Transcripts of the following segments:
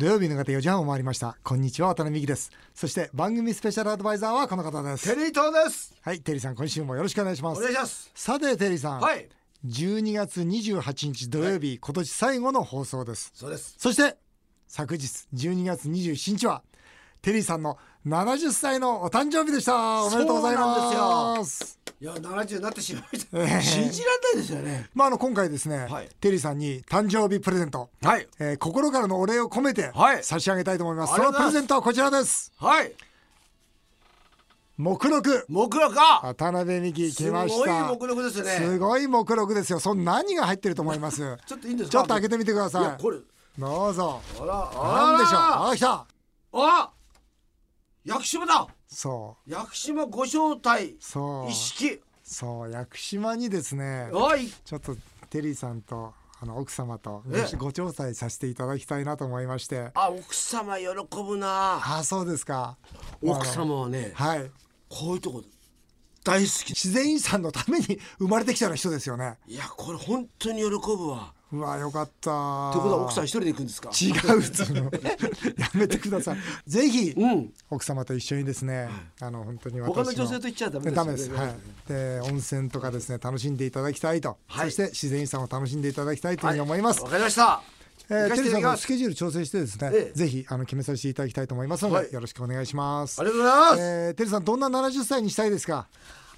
土曜日の方4時半を回りました。こんにちは渡辺美希です。そして番組スペシャルアドバイザーはこの方です。テリー東です。はいテリーさん今週もよろしくお願いしまおす願いします。さてテリーさん、はい。12月28日土曜日、今年最後の放送です。そうです。そして昨日12月27日はテリーさんの70歳のお誕生日でした。おめでとうございますいや70になってしまいました、ええ。信じられないですよね。まああの今回ですね、はい。テリーさんに誕生日プレゼント。はい。えー心からのお礼を込めてはい。差し上げたいと思います、そのプレゼントはこちらです。はい。目録。目録か。渡辺美希来ましすごいた目録ですね。すごい目録ですよ。そん何が入ってると思います？ちょっといいんですか？ちょっと開けてみてくだいさい。やこれ。どうぞ。あら何でしょう？ああ来た。ら。あ屋久島だそう。屋久島ご招待そう。一式。そう屋久島にですねはい。ちょっとテリーさんとあの奥様とご調査させていただきたいなと思いまして。あ奥様喜ぶな。ああそうですか。奥様はねはい。こういうとこ大好き。自然遺産のために生まれてきた人ですよね。いやこれ本当に喜ぶわうわよかった。ということは奥さん一人で行くんですか？違うっつうの。やめてください。ぜひうん。奥様と一緒にですね、あの本当に私他の女性と行っちゃダメですよね。ダメです。はい。で温泉とかですね楽しんでいただきたいと、はい。そして自然遺産を楽しんでいただきたいというふうに思います、わかりました。えーテリーさんのていただきます。スケジュール調整してですね、ええ。ぜひあの決めさせていただきたいと思いますので、はい。よろしくお願いします。ありがとうございます、えーテリーさんどんな70歳にしたいですか？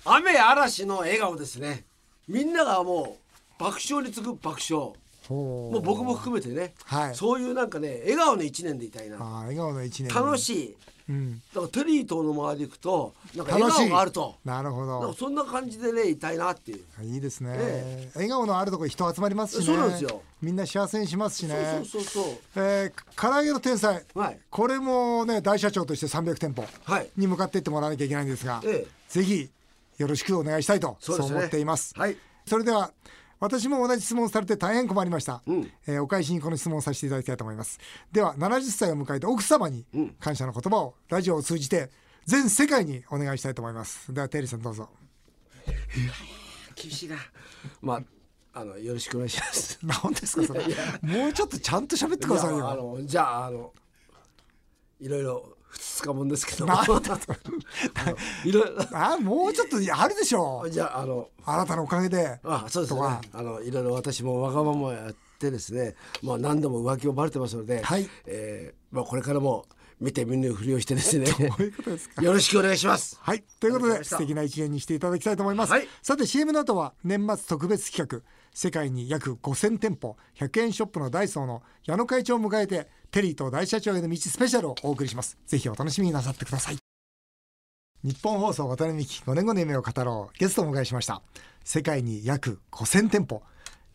雨嵐の笑顔ですね。みんながもう爆笑に次ぐ爆笑。ほもう僕も含めてね、はい。そういうなんかね笑顔の一年でいたいな。あー笑顔の一年楽い、しい。うん、だからテリーとの周り行くとなんか笑楽しい。顔があると。なるほど。かそんな感じでねいたいなっていう。いいですね、え。笑顔のあるとこ人集まりますしね。そうなんですよ。みんな幸せにしますしね。そうそうそうえー、唐揚げの天才。そうはい。これもね大社長として300店舗はい。に向かっていってもらわなきゃいけないんですが、ええ。ぜひよろしくお願いしたいとそう,、そう思っています、はい。それでは私も同じ質問されて大変困りました、うん。えーお返しにこの質問をさせていただきたいと思います。では70歳を迎えた奥様にうん感謝の言葉をラジオを通じて全世界にお願いしたいと思います。ではテリーさんどうぞ。厳しいな。まああのよろしくお願いします。何ですかそれ。もうちょっとちゃんと喋ってくださいよ。のじゃああのいろいろふつつかもんですけど。いろいろあもうちょっとあるでしょう。じゃああのあなたのおかげで。あそうですね。あのいろいろ私もわがままやってですね。まあ何度も浮気をバレてますので、はい。えーまあこれからも見て見ぬふりをしてですね。どういうことですか？よろしくお願いします。はい。ということで素敵な一年にしていただきたいと思います、はい。さて CM の後は年末特別企画世界に約5000店舗100円ショップのダイソーの矢野会長を迎えてテリーと大社長への道スペシャルをお送りします。ぜひお楽しみになさってください。日本放送渡辺美希5年後の夢を語ろう。ゲストをお迎えしました。世界に約5000店舗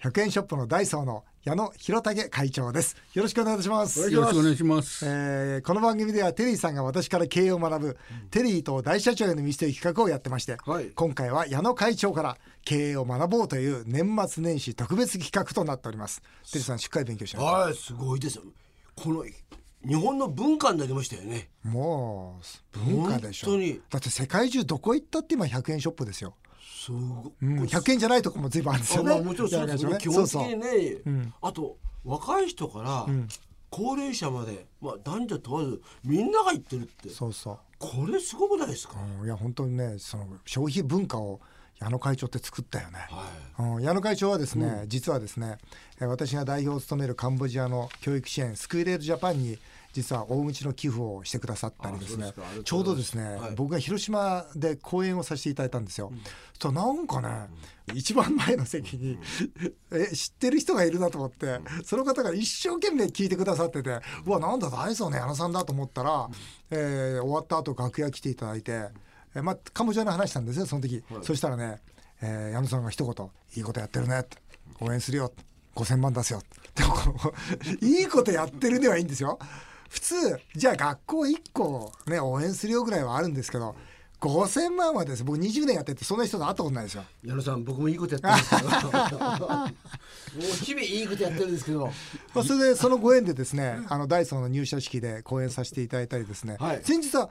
100円ショップのダイソーの矢野弘武会長です。よろしくお願いします。よろしくお願いします。えーこの番組ではテリーさんが私から経営を学ぶ、テリーと大社長への道という企画をやってまして、はい。今回は矢野会長から経営を学ぼうという年末年始特別企画となっております。テリーさんしっかり勉強しましはいすごいですよ。この日本の文化になりましたよね。たもう文化でしょ。本当に。だって世界中どこ行ったって今100円ショップですよ、すごうん、100円じゃないとこも随分あるんですよね。あまあもちろんそうです。よね基本的そうそう。にねん。あと若い人からん。高齢者まで、まあ、男女問わずみんなが言ってるってそうそう。これすごくないですか、うん。いや本当にねその消費文化を矢野会長って作ったよね、はい。うん、矢野会長はですね、実はですねえー私が代表を務めるカンボジアの教育支援スクールエイドジャパンに実は大口の寄付をしてくださったりですね。ちょうどですね、はい。僕が広島で講演をさせていただいたんですよ、そしたらなんかね、一番前の席に、え知ってる人がいるなと思って、その方が一生懸命聞いてくださっててうわなんだダイソーの矢野さんだと思ったら、えー終わった後楽屋来ていただいて、えーまあ、カンボジアの話したんですよその時、そしたらね、えー矢野さんが一言「いいことやってるね」って「応援するよ」5,000万出すよでもいいことやってるではいいんですよ普通じゃあ学校1個ね応援するよぐらいはあるんですけど5,000万はです僕20年やっててそんな人と会ったことないですよ。矢野さん僕もいいことやってるんですけど。もう日々いいことやってるんですけど。まあ、それでそのご縁でですねあのダイソーの入社式で講演させていただいたりですね、はい。先日は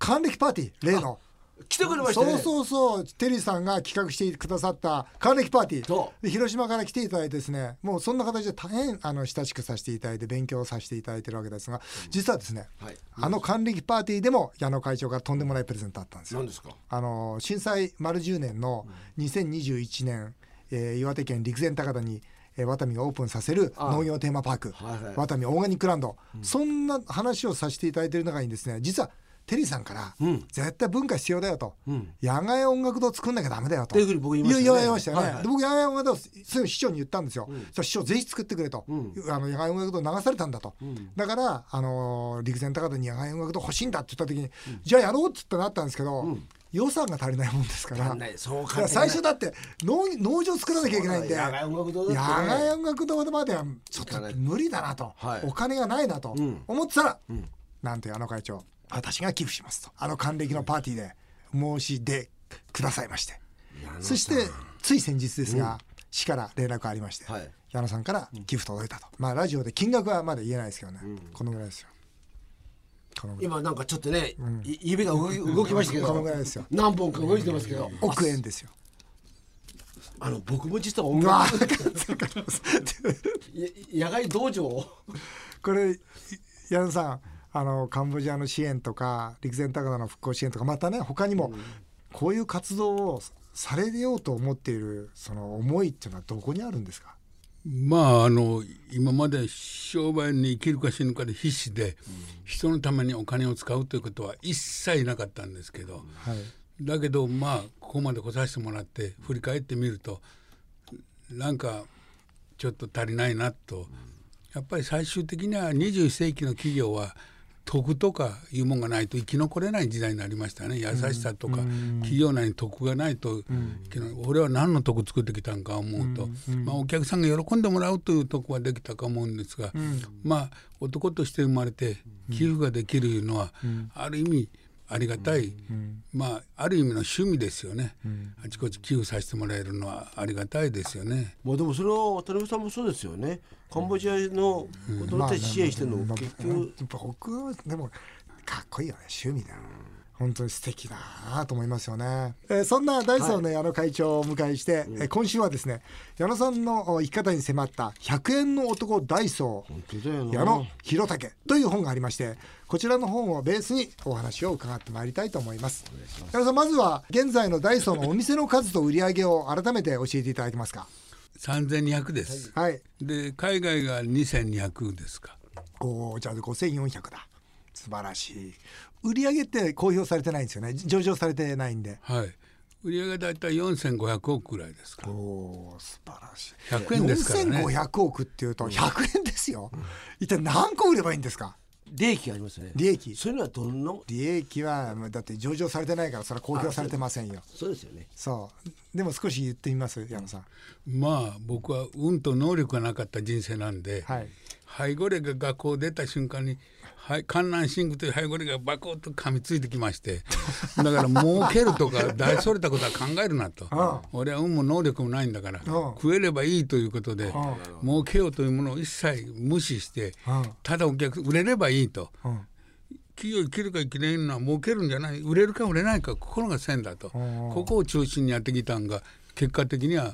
還暦パーティー例の来てくれましたね。そうそうそう。テリーさんが企画してくださった還暦パーティー。そで広島から来ていただいてですねもうそんな形で大変あの親しくさせていただいて勉強させていただいてるわけですが実はですね、はい。あの還暦パーティーでも矢野会長がとんでもないプレゼントあったんですよ。何。ですか。あの震災丸10年の2021年、えー岩手県陸前高田に、えー、ワタミがオープンさせる農業テーマパーク、ワタミオーガニックランド、そんな話をさせていただいている中にですね実はテリーさんから、うん。絶対文化必要だよと、うん。野外音楽堂作んなきゃダメだよと。いうふうに僕言いましたよね。僕野外音楽堂すぐ市長に言ったんですよ。そしたら市長ぜひ作ってくれと、うん。あの野外音楽堂流されたんだと。ん。だからあのー陸前高田に野外音楽堂欲しいんだって言った時に、じゃあやろうって言ったらなったんですけど、ん。予算が足りないもんですから。ない。そうだから最初だって農農場作らなきゃいけないんで。野外音楽堂だ野ってね。外音楽堂まではちょっと無理だなと、はい。お金がないなとうん。思ってたら、ん。なんと矢野会長私が寄付しますと。あの還暦のパーティーで申し出くださいまして。そしてつい先日ですが、市から連絡がありまして、はい。矢野さんから寄付届いたと、まあラジオで金額はまだ言えないですけどね、このぐらいですよ。今なんかちょっとね、い指が動き動きましたけど。このぐらいですよ。何本か動いてますけど。億円ですよ。あの僕も実は音楽 野外道場？をこれ矢野さんあのカンボジアの支援とか陸前高田の復興支援とかまたね他にもこういう活動をされようと思っているその思いっていうのはどこにあるんですか？まああの今まで商売に生きるか死ぬかで必死で、人のためにお金を使うということは一切なかったんですけど、はい。だけどまあここまで来させてもらって振り返ってみるとなんかちょっと足りないなと、やっぱり最終的には21世紀の企業は徳とかいうもんがないと生き残れない時代になりましたね。優しさとか、企業内に徳がないと、生き残俺は何の徳作ってきたんか思うと、まあ、お客さんが喜んでもらうという徳はできたか思うんですが、まあ男として生まれて寄付ができるのは、ある意味ありがたい、まあある意味の趣味ですよね、あちこち寄付させてもらえるのはありがたいですよね。まあでもそれは渡辺さんもそうですよね。カンボジアのことだって支援してるのまあ結まあ局。僕はでもかっこいいよね。趣味だよ本当に素敵だなと思いますよね、えーそんなダイソーの矢野会長をお迎えして、えー今週はですね矢野さんのお生き方に迫った100円の男ダイソー本当だよな。矢野弘武という本がありましてこちらの本をベースにお話を伺ってまいりたいと思います。矢野さんまずは現在のダイソーのお店の数と売り上げを改めて教えていただけますか？3200です。はい。で海外が2200ですか。おーじゃあ5400だ素晴らしい。売り上げって公表されてないんですよね。上場されてないんで。はい。売上がだいたい4500億ぐらいですか。おー素晴らしい。100円ですからね。4500億っていうと100円ですよ、一体何個売ればいいんですか？利益がありますね。利益。そういうのはどんな？利益はまあだって上場されてないからそれは公表されてませんよ。そうです。よね。そう。でも少し言ってみます矢野さん。まあ僕は運と能力がなかった人生なんで、はい。ハイゴレが学校を出た瞬間に、はい、観覧シンクというハイゴレがバコッと噛みついてきまして だから儲けるとか大それたことは考えるなと。俺は運も能力もないんだからあ食えればいいということであ儲けようというものを一切無視してあただお客売れればいいと。うん企業生きるか生きないのは儲けるんじゃない。売れるか売れないか心がせんだと。ここを中心にやってきたんが結果的には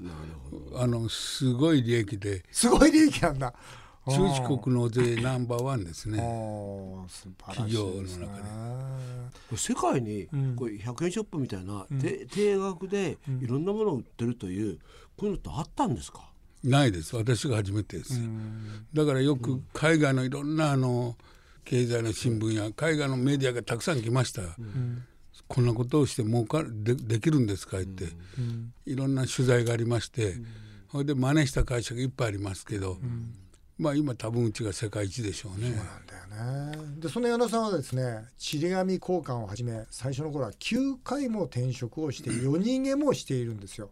あのすごい利益で。すごい利益なんだ中四国納税ナンバーワンですね。企業の中で。世界にうん。これ100円ショップみたいな、て定額でいろんなものを売ってるというこういうのってあったんですか、ないです。私が初めてです、だからよく海外のいろんなあの経済の新聞や海外のメディアがたくさん来ました、こんなことをして儲かでできるんですかって、いろんな取材がありまして、それで真似した会社がいっぱいありますけど、まあ今多分うちが世界一でしょうね。なんだよね。でその矢野さんはですねちり紙交換をはじめ最初の頃は9回も転職をして夜逃げもしているんですよ、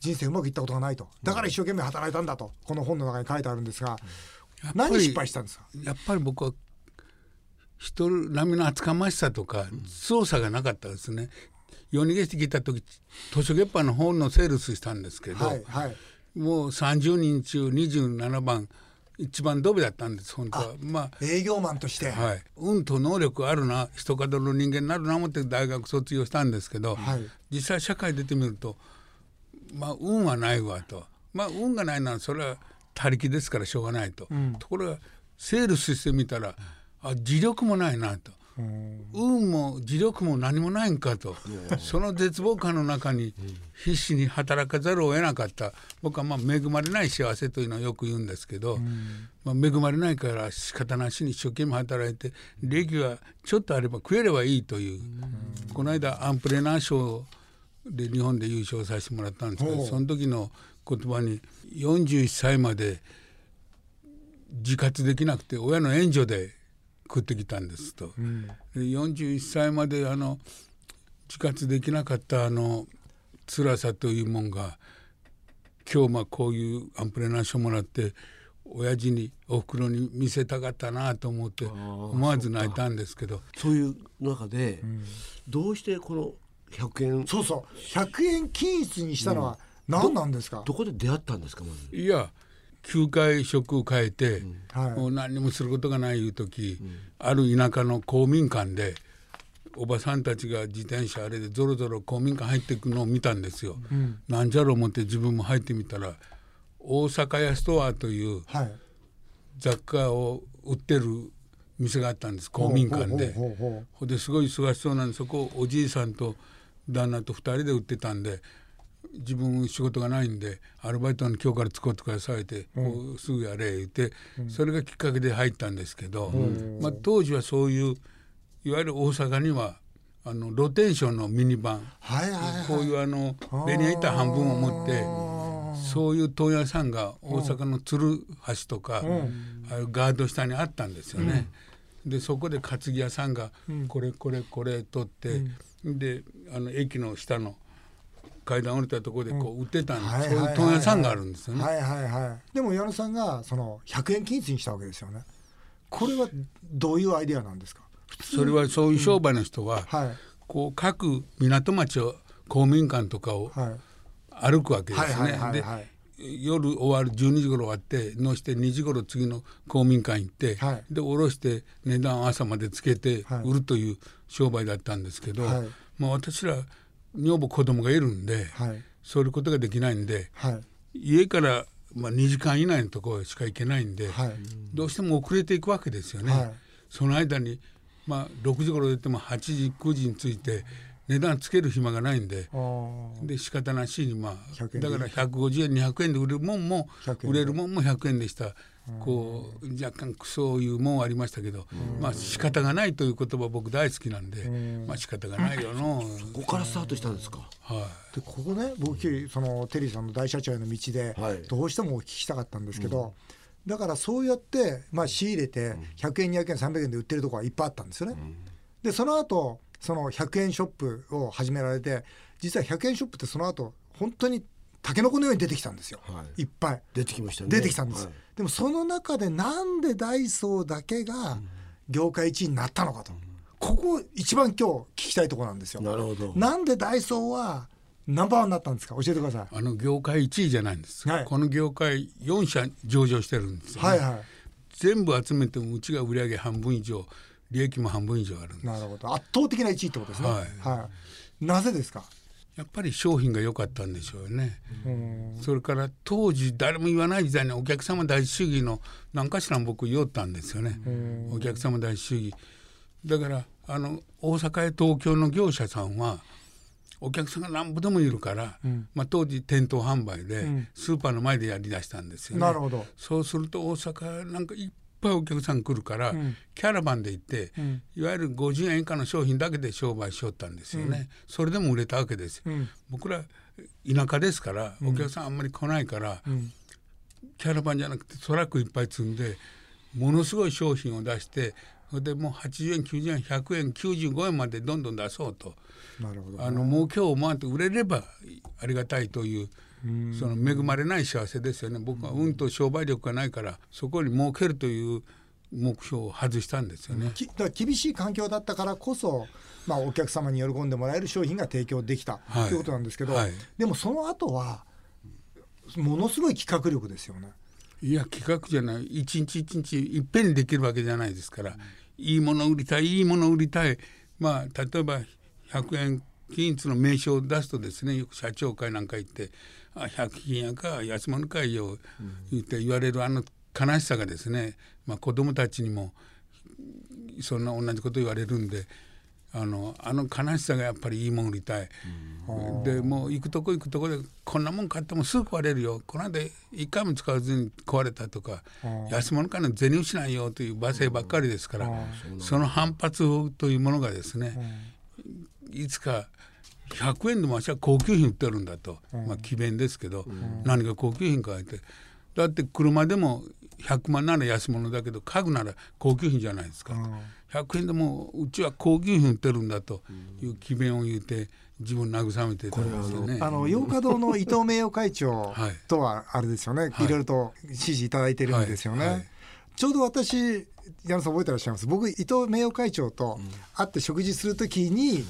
人生うまくいったことがないと。だから一生懸命働いたんだと。この本の中に書いてあるんですがやっぱり何失敗したんですか？やっぱり僕は人並みの厚かましさとか操作がなかったですね。夜逃げしてきた時図書月版の本のセールスしたんですけど、はいはい。もう30人中27番一番ドベだったんです本当は。ま営業マンとして、あはい。運と能力あるな人角の人間になるな思って大学卒業したんですけど、はい。実際社会出てみるとまあ運はないわと。まあ運がないのはそれは他力ですからしょうがないと、ところがセールスしてみたらあ自力もないなと。運も自力も何もないんかと。その絶望感の中に必死に働かざるを得なかった。僕はまあ恵まれない幸せというのをよく言うんですけど、まあ、恵まれないから仕方なしに一生懸命働いて利益がちょっとあれば食えればいいという、この間アンプレナー賞で日本で優勝させてもらったんですけどその時の言葉に41歳まで自活できなくて親の援助で食ってきたんですと、で41歳まであの自活できなかったあの辛さというもんが今日まあこういうアンプレナー賞もらって親父におふくろに見せたかったなと思って思わず泣いたんですけど。そういう中で、どうしてこの100円そうそう。100円均一にしたのは何なんですか、どこで出会ったんですかまず？いや休会職を変えて、はい。もう何にもすることがないいう時、ある田舎の公民館でおばさんたちが自転車あれでぞろぞろ公民館入っていくのを見たんですよ。なんじゃろう思って自分も入ってみたら大阪屋ストアというはい。雑貨を売ってる店があったんです公民館で。ほんですごい忙しそうなんでそこをおじいさんと旦那と2人で売ってたんで自分仕事がないんでアルバイトに今日から使ってくださいって、こうすぐやれ言って、それがきっかけで入ったんですけど、まあ、当時はそういういわゆる大阪にはあの露天商のミニバン。はいはいはい。こういうあのベニヤ板半分を持ってそういう問屋さんが大阪の鶴橋とか、ああいうガード下にあったんですよね。でそこで担ぎ屋さんがこれこれこれ取って、であの駅の下の階段降りたところでこう売ってたんです、そういう問屋さんがあるんですよね。はいはいはい。でも矢野さんがその100円均一にしたわけですよね。これはどういうアイデアなんですか？それはそういう商売の人は、はい。こう各港町を公民館とかをはい。歩くわけですね。はいはいはいではい。夜終わる12時頃終わって乗して2時頃次の公民館行って、はい。で下ろして値段朝までつけてはい。売るという商売だったんですけど、はい。まあ、私ら女房子供がいるんで、はい。そういうことができないんではい。家からまあ2時間以内のところしか行けないんで、はい。どうしても遅れていくわけですよね。はい。その間に、まあ、6時頃出ても8時9時に着いて値段つける暇がないんでで仕方なしにまあ100円で。だから150円200円で売れるもんも100円で。売れるもんも100円でしたこう若干そういうもんはありましたけどまあ仕方がないという言葉僕大好きなんでまあ仕方がないよの。ここからスタートしたんですか？はい。でここね僕そのテリーさんの大社長への道ではい。どうしてもお聞きしたかったんですけど、だからそうやって、まあ、仕入れて100円200円300円で売ってるところはいっぱいあったんですよね。でその後その100円ショップを始められて実は100円ショップってその後本当にタケノコのように出てきたんですよ、、はいっぱい。出てきましたね。出てきたんです、はいでもその中でなんでダイソーだけが業界1位になったのかと、ここ一番今日聞きたいところなんですよ。なるほどなんでダイソーはナンバーワンになったんですか？教えてください。あの業界1位じゃないんです、はいこの業界4社上場してるんですよ、ねはいはい。全部集めてもうちが売上半分以上利益も半分以上あるんですなるほど。圧倒的な1位ってことですね。はいはい。なぜですか？やっぱり商品が良かったんでしょうね。うんそれから当時誰も言わない時代にお客様第一主義の何かしら僕言おったんですよね。お客様第一主義。だからあの大阪や東京の業者さんはお客さんが何ぼでもいるから、まあ、当時店頭販売でスーパーの前でやりだしたんですよね。なるほどそうすると大阪なんかいっぱいお客さん来るから、キャラバンで行って、いわゆる50円以下の商品だけで商売しよったんですよね、それでも売れたわけです僕ら田舎ですからお客さんあんまり来ないから、キャラバンじゃなくてトラックいっぱい積んでものすごい商品を出してそれでもう80円90円100円95円までどんどん出そうと。なるほど。あの儲けを思わんと売れればありがたいというその恵まれない幸せですよね。僕は運と商売力がないからそこに儲けるという目標を外したんですよね。きだから厳しい環境だったからこそ、まあ、お客様に喜んでもらえる商品が提供できた、はい。ということなんですけど、はい。でもその後はものすごい企画力ですよね。いや企画じゃない。一日一日いっぺんにできるわけじゃないですから、いいもの売りたいいいもの売りたい。まあ例えば100円均一の名称を出すとですねよく社長会なんか行って「あ100均やか安物かいよ」言って言われるあの悲しさがですね、まあ、子供たちにもそんな同じこと言われるんで。あのあの悲しさがやっぱりいいもん売りたい、でもう行くとこ行くとこでこんなもん買ってもすぐ壊れるよ。この間一回も使わずに壊れたとか安物から銭失いよという罵声ばっかりですからその反発というものがですねいつか100円でも私は高級品売ってるんだと、まあ詭弁ですけど、何が高級品かって。だって車でも100万なら安物だけど家具なら高級品じゃないですか、100円でもうちは高級品売ってるんだと。いう詭弁を言って自分慰めてたんですよね。あの洋華堂の伊藤名誉会長 とはあれですよね、はい、いろいろと指示いただいてるんですよね。はい。はい、ちょうど私矢野さん覚えてらっしゃいます。僕伊藤名誉会長と会って食事するときに、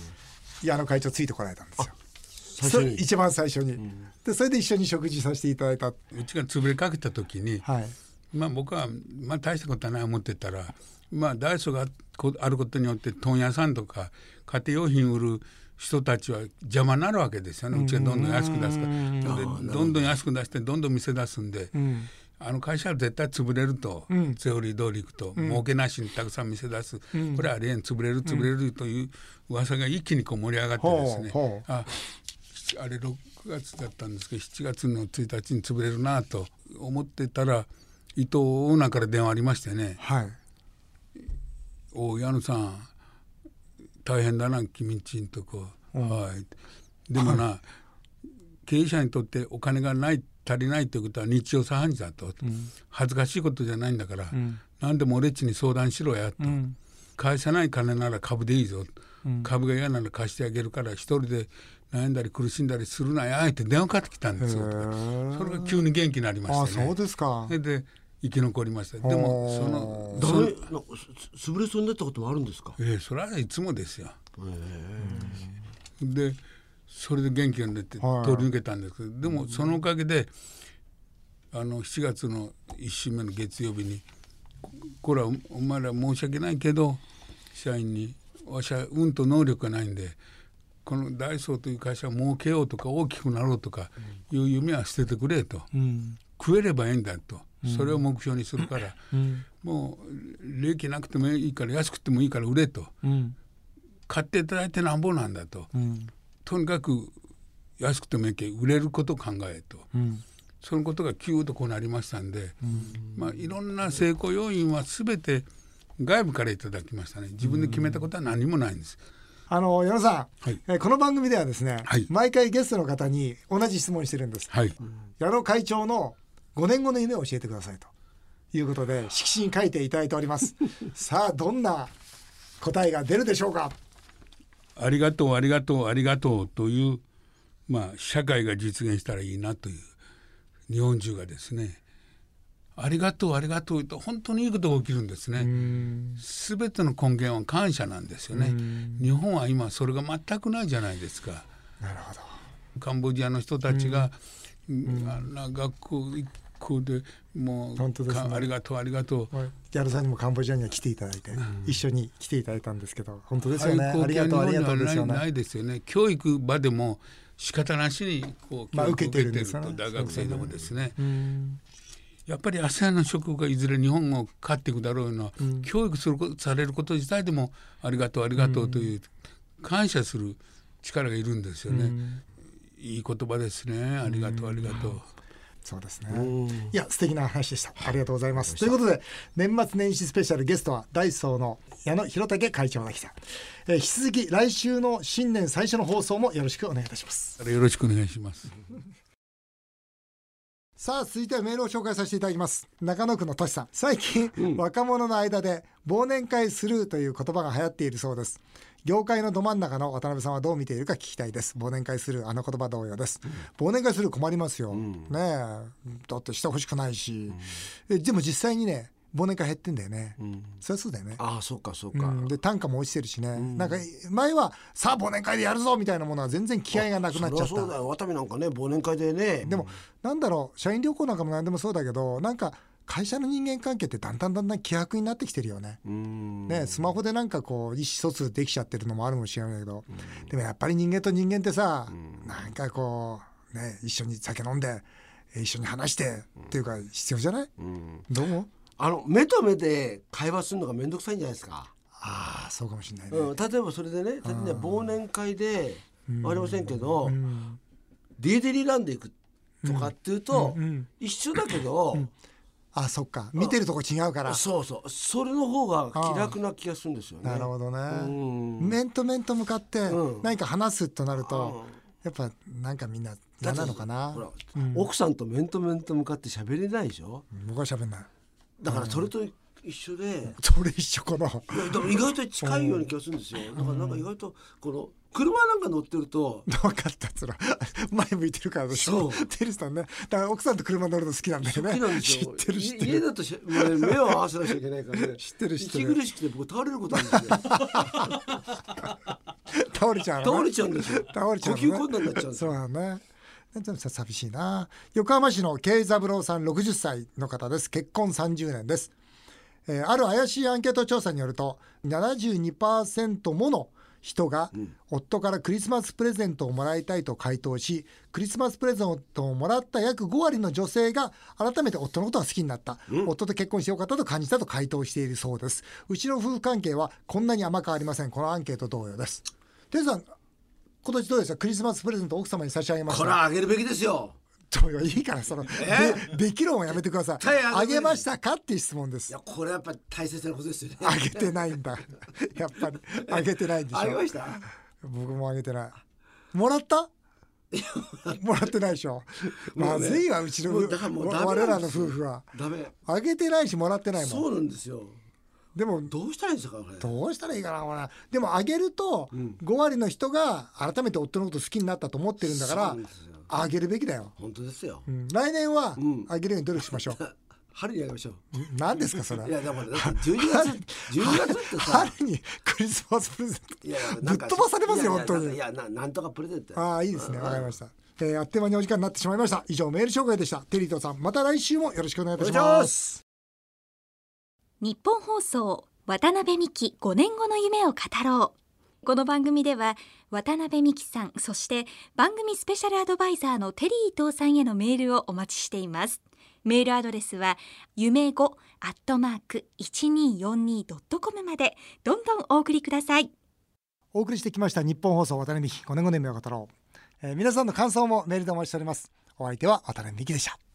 矢野会長ついてこられたんですよ。一番最初に、うん、でそれで一緒に食事させていただいたうちが潰れかけた時に、はい、まあ僕は、まあ、大したことはない思ってたらまあダイソーがあることによって問屋さんとか家庭用品売る人たちは邪魔になるわけですよね。うちがどんどん安く出すから。でどんどん安く出してどんどん店出すんで、うん、あの会社は絶対潰れると、うん、セオリー通りいくと、うん、儲けなしにたくさん店出す、うん、これはありえん潰れる潰れるという噂が一気にこう盛り上がってですね、ああれ6月だったんですけど7月の1日に潰れるなと思ってたら伊藤オーナーから電話ありましてね、はい、お矢野さん大変だな君んちんとこ、うん、はいでもな、はい、経営者にとってお金がない足りないということは日常茶飯事だと、うん、恥ずかしいことじゃないんだから、うん、何でも俺っちに相談しろやと、うん、返さない金なら株でいいぞ、うん、株が嫌なら貸してあげるから一人で悩んだり苦しんだりするなやって電話かかってきたんですよ。それが急に元気になりましたね。あそうですか。で生き残りました。でもそのダメ潰れそうになったこともあるんですか？ええそれはいつもですよ。でそれで元気が出て通り抜けたんです。けどでもそのおかげであの7月の1週目の月曜日にこれはお前ら申し訳ないけど社員にわしはうんと能力がないんでこのダイソーという会社を儲けようとか大きくなろうとかいう夢は捨ててくれと、うん、食えればいいんだと。それを目標にするから、うん、もう利益なくてもいいから安くてもいいから売れと、うん、買っていただいてなんぼなんだと、うん、とにかく安くてもいいけ売れることを考えと、そのことが急とこうなりましたんで、まあ、いろんな成功要因は全て外部からいただきましたね。自分で決めたことは何もないんです。あの矢野さん、はい、えこの番組ではですね、はい、毎回ゲストの方に同じ質問してるんです。はい、矢野会長の5年後の夢を教えてくださいと。いうことで色紙に書いていただいております。さあどんな答えが出るでしょうかありがとうありがとうありがとうというまあ社会が実現したらいいなという日本中がですねありがとうありがとうと本当にいいことが起きるんですね。すべての根源は感謝なんですよね。日本は今それが全くないじゃないですか。なるほど。カンボジアの人たちが、あんな学校校でもう本当です、ね、ありがとうありがとう、ギャルさんにもカンボジアには来ていただいて、うん、一緒に来ていただいたんですけど本当ですよね。ありがとうありがとうですよね。ないですよね。教育場でも仕方なしにこう教育を受けてると大学生でもですね、やっぱり ASEAN の職がいずれ日本を勝っていくだろうの、うん、教育するされること自体でもありがとうありがとうという、感謝する力がいるんですよね、うん、いい言葉ですね。ありがとうありがとう。そうですね。いや素敵な話でした。ありがとうございます。ということで年末年始スペシャルゲストはダイソーの矢野弘武会長が来た。えー、引き続き来週の新年最初の放送もよろしくお願いいたします。よろしくお願いします。さあ続いてはメールを紹介させていただきます。中野区のとしさん。最近、うん、若者の間で忘年会スルーという言葉が流行っているそうです。業界のど真ん中の渡辺さんはどう見ているか聞きたいです。忘年会するあの言葉同様です、うん、忘年会する困りますよ、うん、ねだってしてほしくないし、うん、えでも実際にね忘年会減ってんだよね、うん。そりゃそうだよね。ああそうかそうか、うん、で単価も落ちてるしね、ん。なんか前はさあ忘年会でやるぞみたいなものは全然気合がなくなっちゃっそりゃそうだたよ。ワタミなんかね忘年会でね。でもなんだろう社員旅行なんかも何でもそうだけどなんか会社の人間関係ってだんだんだんだん希薄になってきてるよね。うん。ね、スマホでなんかこう意思疎通できちゃってるのもあるかもしれないけど、でもやっぱり人間と人間ってさ、なんかこうね一緒に酒飲んでえ一緒に話してっていうか必要じゃない、うん。どう思う？あの目と目で会話するのが面倒くさいんじゃないですか、ああそうかもしれないね。うん、例えばそれでね例えばね忘年会でうんありませんけど、う？ん。ディディリランド行くとかっていうと、うんうん。一緒だけど、あそっか。見てるとこ違うから。そうそう。それの方が気楽な気がするんですよね。なるほどね。うん。面と面と向かってうん。何か話すとなると、やっぱなんかみんな嫌なのかな。奥さんと面と面と向かって喋れないでしょ？僕は喋んないだからそれと一緒で、それ一緒かな。いやでも意外と近いような気がするんですよ。だからなんか意外とこの車なんか乗ってると。分かったそら 前向いてるからでしょ。そう。テリスさんね。だから奥さんと車乗るの好きなんだよね。好きなんですよ。知ってる知ってい家るだと目を合わせなきゃいけないからね。知ってる知ってる。息苦しくて僕倒れることあるんですよ。倒れちゃう倒れちゃうんですよ。倒れちゃうの呼吸困難になっちゃうんですよ。そうだね寂しいな。横浜市の慶三郎さん60歳の方です。結婚30年です、えーある怪しいアンケート調査によると72%もの人が夫からクリスマスプレゼントをもらいたいと回答しクリスマスプレゼントをもらった約5割の女性が改めて夫のことが好きになった、夫と結婚してよかったと感じたと回答しているそうです。うちの夫婦関係はこんなに甘くありません。このアンケート同様です。テさん今年どうですか？クリスマスプレゼント奥様に差し上げましこれたはあげるべきですよ。といいからその、でできるもんやめてください。対あげるあげましたか？っていう質問です。いやこれやっぱり大切なことですよね。あげてないんだ。やっぱり。あげてないんでしょ。あげました？僕もあげてない。もらった？もらってないでしょ。まずいわうちのもうだからもうダメ我らのなんですよ。夫婦は。ダメ。あげてないしもらってないもん。そうなんですよ。でもどうしたらいいんですかこれ？どうしたらいいかなこれ。でもあげると5割の人が改めて夫のこと好きになったと思ってるんだからあげるべきだよ、本当ですよ。う。ん。来年はん。あげるように努力しましょう、春にやりましょう。何ですかそれ。いやだからだって12月12月ってさ。春にクリスマスプレゼント。いやぶっ飛ばされますよ本当に。いやななんとかプレゼント。ああいいですね。わかりました、えーあっという間にお時間になってしまいました。以上メール紹介でした。テリーとさんまた来週もよろしくお願いいたします。日本放送渡辺美希5年後の夢を語ろう。この番組では渡辺美希さんそして番組スペシャルアドバイザーのテリー伊藤さんへのメールをお待ちしています。メールアドレスは夢5アットマーク 1242.com まで。どんどんお送りください。お送りしてきました日本放送渡辺美希5年5年目を語ろう、えー皆さんの感想もメールでお待ちしております。お相手は渡辺美希でした。